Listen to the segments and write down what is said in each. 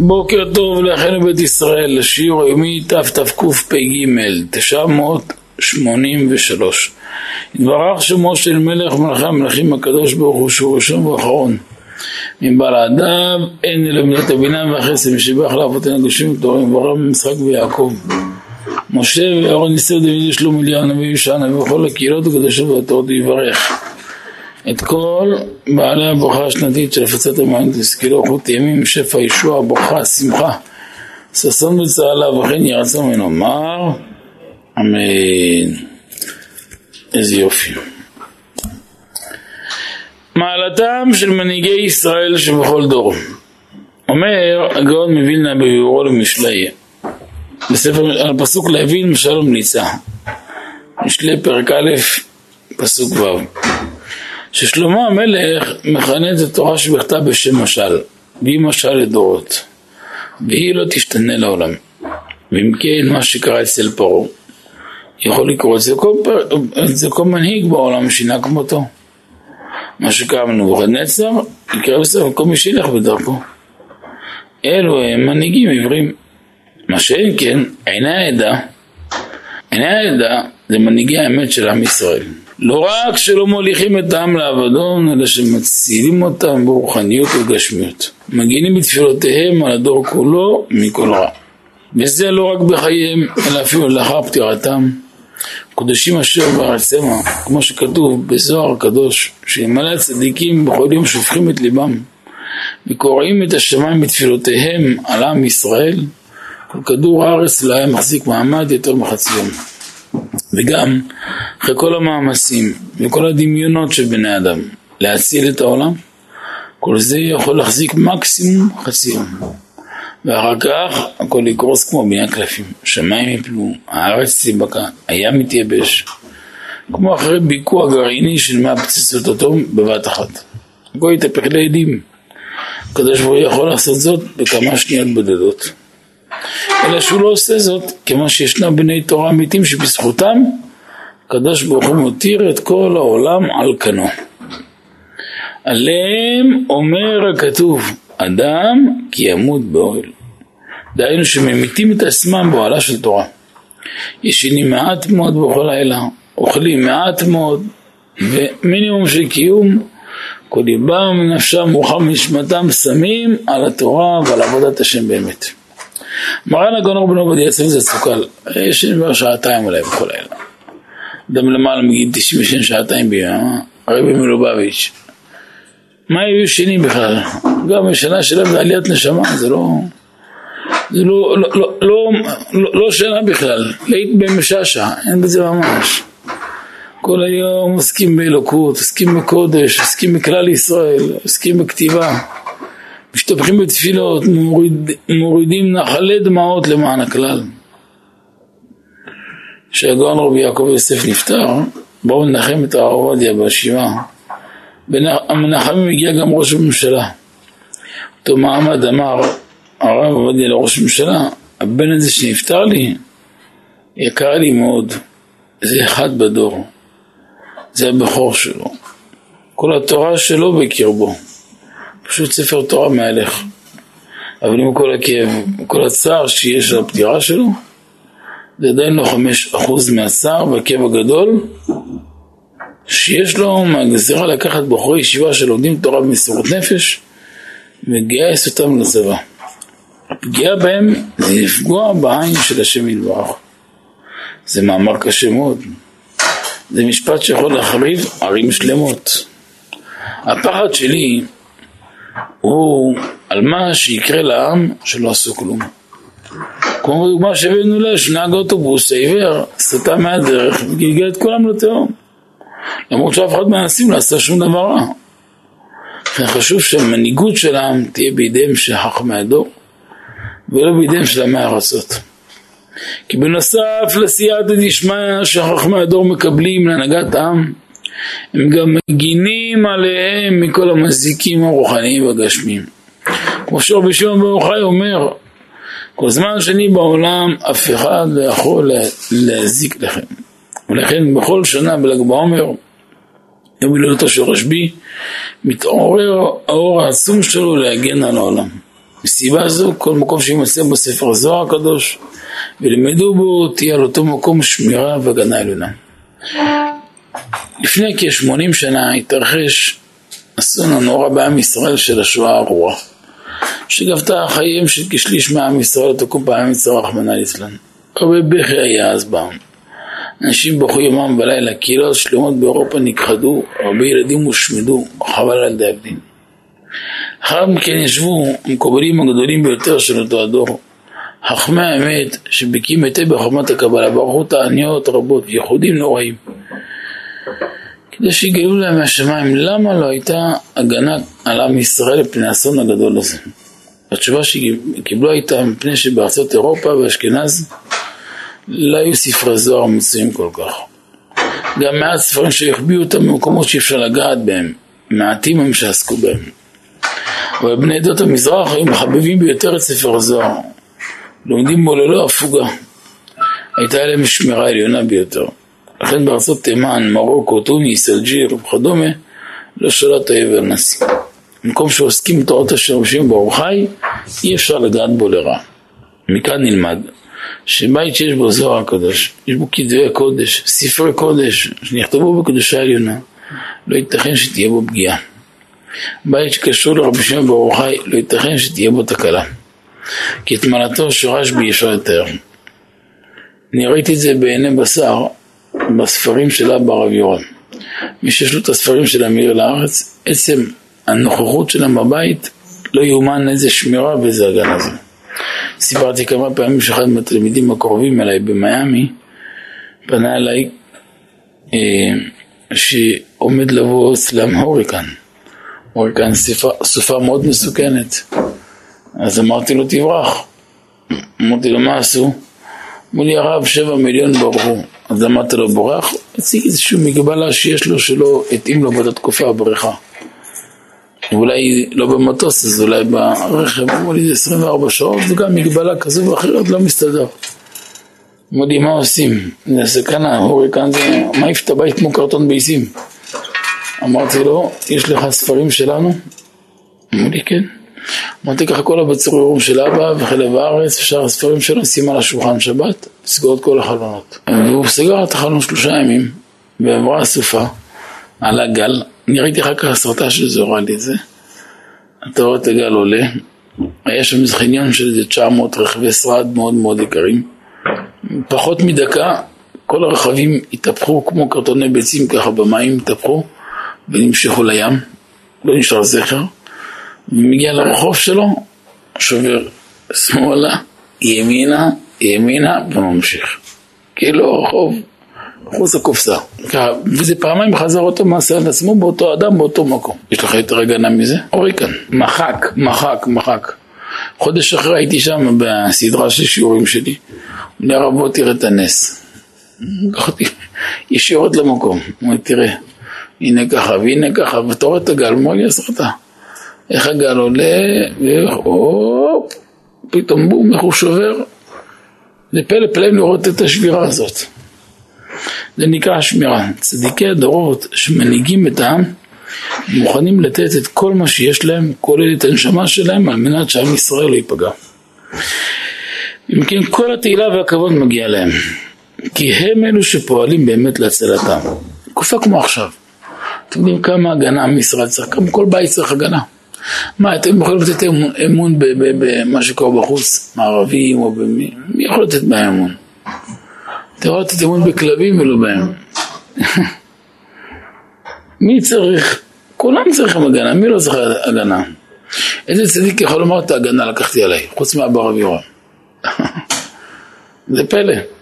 בוקר טוב לאחינו בית ישראל, לשיעור היומי תתקפ"ג, 983. התברך שמו של מלך מלכי המלכים הקדוש ברוך הוא שהוא ראשון ואחרון. מבלעדיו אין אלא מידת הבינה והחסד משבח לאבותינו הקדושים ותורים וברם במשחק ויעקב. משה ואהרון ישראל דוד ושלום אליהו נביא ישענה וכל הקהילות הקדושות והתורות ויברך. את כל בעלי הברכה השנתית של הפצת המים תשכילו חוט ימים, שפע, ישוע, ברכה, שמחה, ששון וצהלה וכן יהי רצון ממנו. אמר אמן. איזה יופי. מעלתם של מנהיגי ישראל שבכל דור. אומר הגאון מווילנה בביאורו למשלי בספר, על פסוק להבין משלום ניצה משלי פרק א' פסוק ו' ששלמה המלך מכנה את התורה שבכתב בשם משל, והיא משל לדורות, והיא לא תשתנה לעולם. ואם כן, מה שקרה אצל פרעה, יכול לקרות אצל כל, אצל כל מנהיג בעולם שינה כמותו. מה שקרה בנבוכדנצר, יקרה בסוף כל מי שילך בדרכו. אלו הם מנהיגים עיוורים. מה שאין כן, עיני העדה, עיני העדה זה מנהיגי האמת של עם ישראל. לא רק שלא מוליכים את העם לאבדון, אלא שמצילים אותם ברוחניות ובגשמיות. מגינים בתפילותיהם על הדור כולו מכל רע. וזה לא רק בחייהם, אלא אפילו לאחר פטירתם. קודשים אשר בארצמה, כמו שכתוב בזוהר הקדוש, שאלמלא הצדיקים בכל יום שופכים את ליבם וקורעים את השמיים בתפילותיהם על עם ישראל, כל כדור הארץ לא היה מחזיק מעמד יותר מחצי יום. וגם אחרי כל המאמצים וכל הדמיונות של בני אדם להציל את העולם, כל זה יכול להחזיק מקסימום חצי יום. ואחר כך הכל יקרוס כמו בניין קלפים, שמיים יפלו, הארץ תיבקע, הים מתייבש, כמו אחרי ביקוע גרעיני של מאה פצצות אטום בבת אחת. הכל יתהפך לעדים. הקדוש ברוך הוא יכול לעשות זאת בכמה שניות בודדות. אלא שהוא לא עושה זאת כמו שישנם בני תורה אמיתים שבזכותם הקדוש ברוך הוא מותיר את כל העולם על כנו. עליהם אומר הכתוב, אדם כי ימות באוהל. דהיינו שממיתים את עצמם באוהלה של תורה. ישנים מעט מאוד בכל לילה, אוכלים מעט מאוד, ומינימום של קיום, כל ליבם ונפשם מורחב מנשמתם שמים על התורה ועל עבודת השם באמת. מרן הגאון רבנו עובדיה יוסף זה סוכל, ישן כבר שעתיים אולי בכל לילה. אדם למעלה מגיל 90 ישן שעתיים ביום, הרבי מלובביץ'. מה היו ישנים בכלל? גם השנה שלהם זה עליית נשמה, זה לא... זה לא, לא, לא, לא, לא, לא שנה בכלל, להיט במשעשע, אין בזה ממש. כל היום עוסקים באלוקות, עוסקים בקודש, עוסקים בכלל ישראל, עוסקים בכתיבה. משתבחים בתפילות, מוריד, מורידים נחלי דמעות למען הכלל. כשהגאון רבי יעקב יוסף נפטר, באו לנחם את הרב עובדיה בשבעה. המנחמים הגיע גם ראש הממשלה. אותו מעמד אמר הרב עובדיה לראש הממשלה, הבן הזה שנפטר לי, יקר לי מאוד, זה אחד בדור, זה הבכור שלו. כל התורה שלו בקרבו. פשוט ספר תורה מהלך. אבל עם כל הכאב, כל הצער שיש על הפטירה שלו, זה עדיין לא חמש אחוז מהצער והכאב הגדול שיש לו מהגזירה לקחת בחורי ישיבה שלומדים תורה במסירות נפש וגייס אותם לצבא. הפגיעה בהם זה לפגוע בעין של השם יתברך. זה מאמר קשה מאוד. זה משפט שיכול להחריב ערים שלמות. הפחד שלי הוא על מה שיקרה לעם שלא עשו כלום. כמו דוגמה שהבאנו לה, שנהג אוטובוס העיוור סטה מהדרך וגלגל את כולם לתהום. למרות שאף אחד מהאנסים לא עשה שום דבר רע. חשוב שהמנהיגות של העם תהיה בידיהם של חכמי הדור ולא בידיהם של עמי ארצות. כי בנוסף לסייעתא דשמיא שחכמי הדור מקבלים להנהגת העם הם גם מגינים עליהם מכל המזיקים הרוחניים והגשמיים. כמו שרבי שמעון ברוך הוא אומר, כל זמן שאני בעולם אף אחד לא יכול להזיק לכם. ולכן בכל שנה בל"ג בעומר, יום הילולתו של רשב"י, מתעורר האור העצום שלו להגן על העולם. מסיבה זו, כל מקום שימצא בו ספר זוהר הקדוש, ולמדו בו, תהיה על אותו מקום שמירה והגנה עליונה. לפני כ-80 שנה התרחש אסון הנורא בעם ישראל של השואה הארורה, שגבתה חייהם של כשליש מעם ישראל ותקום פעם מצרה רחמנא ליצלן. הרבה בכי היה אז בעם. אנשים בכו יומם ולילה, קהילות שלמות באירופה נכחדו, הרבה ילדים הושמדו, חבל על די הבדין. אחר מכן ישבו המקובלים הגדולים ביותר של אותו הדור, חכמי האמת שבקיאים היטב בחוכמת הקבלה, ברכו תעניות רבות וייחודים נוראים. כדי שיגלו להם מהשמיים למה לא הייתה הגנה על עם ישראל מפני האסון הגדול הזה. התשובה שקיבלו הייתה מפני שבארצות אירופה ואשכנז לא היו ספרי זוהר מצויים כל כך. גם מעט ספרים שהחביאו אותם במקומות שאי אפשר לגעת בהם, מעטים הם שעסקו בהם. אבל בני עדות המזרח היו מחבבים ביותר את ספר הזוהר, לומדים בו ללא הפוגה. הייתה להם שמירה עליונה ביותר. לכן בארצות תימן, מרוקו, טוניס, אלג'יר וכדומה, לא שלט העבר נשיא. במקום שעוסקים בתורת אשר רבים ברוך חי, אי אפשר לגעת בו לרע. מכאן נלמד שבית שיש בו זוהר הקדוש, יש בו כתבי קודש, ספרי קודש, שנכתבו בקדושה עליונה, לא ייתכן שתהיה בו פגיעה. בית שקשור לרבי שמעון ברוך חי, לא ייתכן שתהיה בו תקלה. כי את מעלתו שורש בי אפשר לתאר. אני ראיתי את זה בעיני בשר בספרים של אבא הרב יורם. מי שיש לו את הספרים של אמיר לארץ, עצם הנוכחות שלהם בבית, לא יאומן איזה שמירה ואיזה הגנה זה. סיפרתי כמה פעמים שאחד מהתלמידים הקרובים אליי במיאמי פנה אליי אה, שעומד לבוא אצלם הוריקן. הוריקן סופה מאוד מסוכנת. אז אמרתי לו תברח. אמרתי לו מה עשו? אמרו לי הרב שבע מיליון ברחו. אז אמרתי לו בורח? הציג איזושהי מגבלה שיש לו שלא התאים לו באותה תקופה הבריכה. אולי לא במטוס, אז אולי ברכב, אמרו לי זה 24 שעות, זה גם מגבלה כזו ואחרת לא מסתדר. אמרו לי מה עושים? זה סכנה, הוריקן זה מעיף את הבית כמו קרטון ביסים. אמרתי לו, יש לך ספרים שלנו? אמרו לי כן. אמרתי ככה כל הבצורים של אבא וחלב הארץ ושאר הספרים שלו שים על השולחן שבת, סגור את כל החלונות. והוא סגר את החלון שלושה ימים, ועברה הסופה, עלה גל, אני ראיתי אחר כך הסרטה של זה, הוראה לי את זה. אתה רואה את הגל עולה, היה שם איזה חניון של איזה 900 רכבי שרד מאוד מאוד יקרים. פחות מדקה, כל הרכבים התהפכו כמו קרטוני ביצים ככה במים, התהפכו ונמשכו לים, לא נשאר זכר. ומגיע לרחוב שלו, שובר שמאלה, ימינה, ימינה, וממשיך. כאילו הרחוב, חוץ הקופסה. וזה פעמיים חזר אותו מעשה על עצמו באותו אדם, באותו מקום. יש לך יותר הגנה מזה? אוריקן. מחק, מחק, מחק. חודש אחרי הייתי שם בסדרה של שיעורים שלי. אני הרב בוא תראה את הנס. לקח אותי ישירות למקום. אומר תראה, הנה ככה והנה ככה, ואתה רואה את הגל, אמר לי הסרטה. איך הגל עולה, והופ, פתאום בום, איך הוא שובר. זה פלא פלאים לראות את השבירה הזאת. זה נקרא שמירה. צדיקי הדורות שמנהיגים את העם מוכנים לתת את כל מה שיש להם, כולל את הנשמה שלהם, על מנת שעם ישראל לא ייפגע. אם כן, כל התהילה והכבוד מגיע להם, כי הם אלו שפועלים באמת להצלתם. תקופה כמו עכשיו. אתם יודעים כמה הגנה עם ישראל צריך, כל בית צריך הגנה. מה, אתם יכולים לתת אמון במה שקורה בחוץ, מערבים או במי? מי יכול לתת בהם אמון? אתה יכול לתת אמון בכלבים ולא בהם. מי צריך? כולם צריכים הגנה, מי לא צריך הגנה? איזה צדיק יכול לומר את ההגנה לקחתי עליי, חוץ מאבא רבי יורם? זה פלא.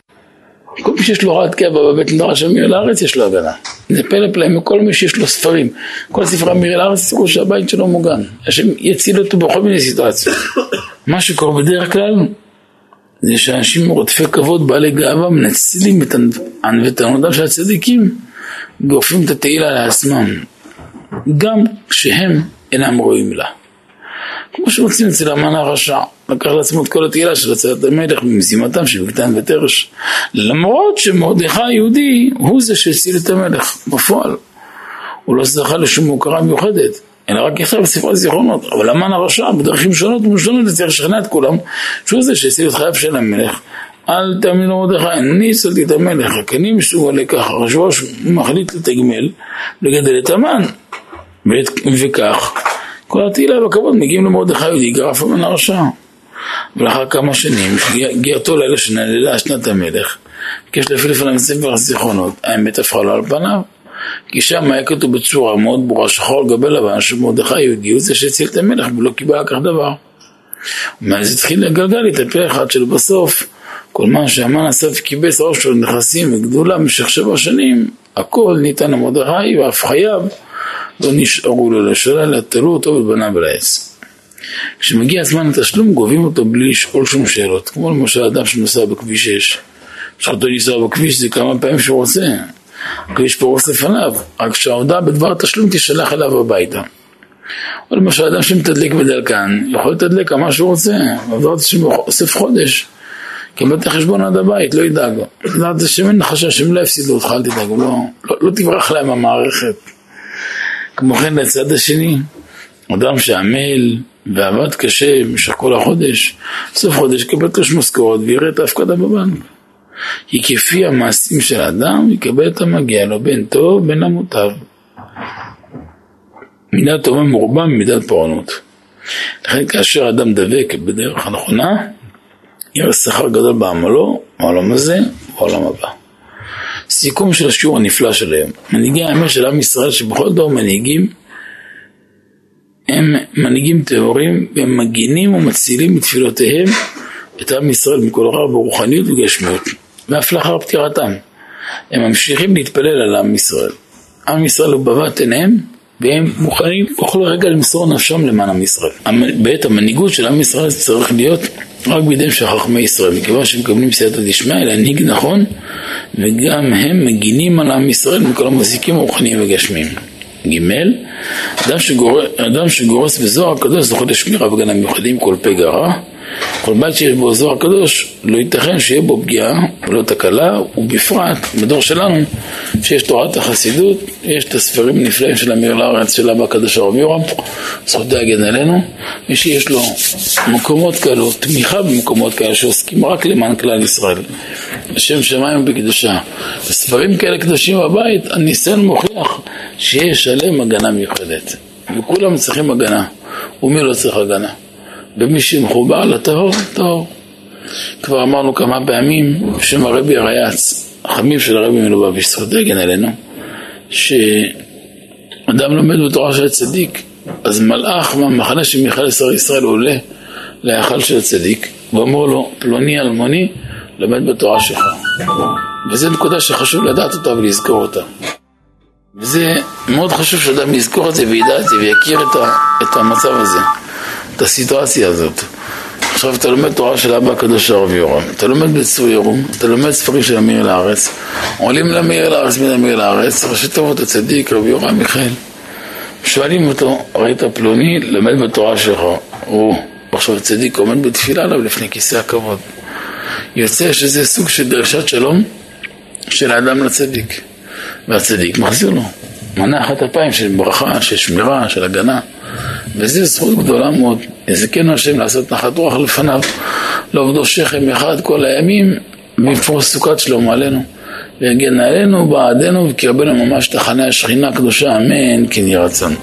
כל מי שיש לו הוראת קבע בבית מדרש של מירי לארץ יש לו הגנה. זה פלא פלא מכל מי שיש לו ספרים. כל ספרי מירי לארץ יצטרכו שהבית שלו מוגן. השם יציל אותו בכל מיני סיטואציות. מה שקורה בדרך כלל זה שאנשים רודפי כבוד, בעלי גאווה, מנצלים את ענוותנותם של הצדיקים, גורפים את התהילה לעצמם, גם כשהם אינם רואים לה. כמו שמוצאים אצל המן הרשע, לקח לעצמו את כל התהילה של הצלת המלך במשימתם של בגתן ותרש, למרות שמרדכי היהודי הוא זה שהציל את המלך בפועל. הוא לא זכה לשום הוקרה מיוחדת, אלא רק יכתב בספרי זיכרונות. אבל המן הרשע בדרכים שונות ומשונות צריך לשכנע את כולם שהוא זה שהציל את חייו של המלך. אל תאמין למרדכי, אני הצלתי את המלך, רק אני מסוגל לכך, הרשב"ש מחליט לתגמל, לגדל את המן. וכך, כל התהילה והכבוד מגיעים למרדכי יהודי גרף המן הרשע. ולאחר כמה שנים, גיירתו לילה שנעללה שנת המלך, ביקש להפעיל לפניו ספר הזיכרונות, האמת הפכה לו על פניו. כי שם היה כתוב בצורה מאוד ברורה, שחור על גבי לבן, שמרדכי יהודי הוא זה שהציל את המלך ולא קיבל על כך דבר. ומאז התחיל לגלגל להתהפך עד שלבסוף כל מה שהמן אסף קיבץ של נכסים וגדולה במשך שבע שנים, הכל ניתן למרדכי ואף חייו לא נשארו לו לשאלה, אלא תלו אותו בבניו לעץ. כשמגיע זמן התשלום גובים אותו בלי לשאול שום שאלות, כמו למשל אדם שנוסע בכביש 6. אפשר אותו לנסוע בכביש זה כמה פעמים שהוא רוצה, הכביש פרוס לפניו, רק שההודעה בדבר התשלום תשלח אליו הביתה. או למשל אדם שמתדלק בדלקן, יכול לתדלק כמה שהוא רוצה, עבר אוסף חודש, קיבל את החשבון עד הבית, לא ידאג. לדעת זה שמן נחשה שהם לא יפסידו אותך, אל תדאג, לא, לא, לא תברח להם המערכת. כמו כן לצד השני, אדם שעמל ועבד קשה במשך כל החודש, סוף חודש קיבל תלוש משכורת ויראה את ההפקדה בבנק. כי כפי המעשים של האדם יקבל את המגיע לו בין טוב בין המוטב. מידה טובה מרובה ממידת פורענות. לכן כאשר אדם דבק בדרך הנכונה, יראה שכר גדול בעמלו, בעולם הזה ובעולם הבא. סיכום של השיעור הנפלא שלהם. מנהיגי האמת של עם ישראל שבכל דור מנהיגים הם מנהיגים טהורים והם מגינים ומצילים בתפילותיהם את עם ישראל מכל רע ברוחניות וגשמיות ואף לאחר פטירתם הם ממשיכים להתפלל על עם ישראל. עם ישראל הוא בבת עיניהם והם מוכנים בכל רגע למסור נפשם למען עם ישראל. בעת המנהיגות של עם ישראל צריך להיות רק בידיהם של חכמי ישראל, מכיוון שהם מקבלים סייעתא דשמיא להנהיג נכון וגם הם מגינים על עם ישראל מכל המזיקים הרוחניים וגשמיים. ג' אדם, שגור... אדם שגורס בזוהר הקדוש זוכה לשמירה והגנה מיוחדים כל פה גרה. כל בית שיש בו זוהר קדוש לא ייתכן שיהיה בו פגיעה ולא תקלה ובפרט בדור שלנו שיש תורת החסידות יש את הספרים הנפלאים של אמיר לארץ של אבא הקדוש הרב יורם זכות להגן עלינו. מי שיש לו מקומות כאלו תמיכה במקומות כאלה שעוסקים רק למען כלל ישראל. השם שמיים בקדושה. בספרים כאלה קדושים בבית הניסיון מוכיח שיש עליהם הגנה מיוחדת וכולם צריכים הגנה ומי לא צריך הגנה ומי שמחובר לטהור, טהור. כבר אמרנו כמה פעמים בשם הרבי הרייץ, החמיב של הרבי מלובביץ', זכות דגן עלינו, שאדם לומד בתורה של הצדיק, אז מלאך מהמחנה של מיכאל שר ישראל עולה להיכל של הצדיק, ואומר לו, פלוני אלמוני, לומד בתורה שלך. וזו נקודה שחשוב לדעת אותה ולזכור אותה. וזה מאוד חשוב שאדם יזכור את זה וידע את זה ויכיר את, ה, את המצב הזה. את הסיטואציה הזאת. עכשיו אתה לומד תורה של אבא הקדוש הרב יורם, אתה לומד בצור ירום, אתה לומד ספרים של אמיר לארץ, עולים לאמיר לארץ מן אמיר לארץ, ראשי תורות הצדיק רבי יורם מיכאל, שואלים אותו, ראית פלוני, למד בתורה שלך, הוא עכשיו צדיק עומד בתפילה עליו לפני כיסא הכבוד. יוצא שזה סוג של דרשת שלום של האדם לצדיק, והצדיק מחזיר לו מנה אחת אפיים של ברכה, של שמירה, של הגנה. וזו זכות גדולה מאוד. יזכנו השם לעשות נחת רוח לפניו, לעובדו שכם אחד כל הימים, ויפרוס סוכת שלום עלינו. ויגן עלינו, בעדנו, וקרבנו ממש תחנה השכינה הקדושה, אמן, כן יהי רצון.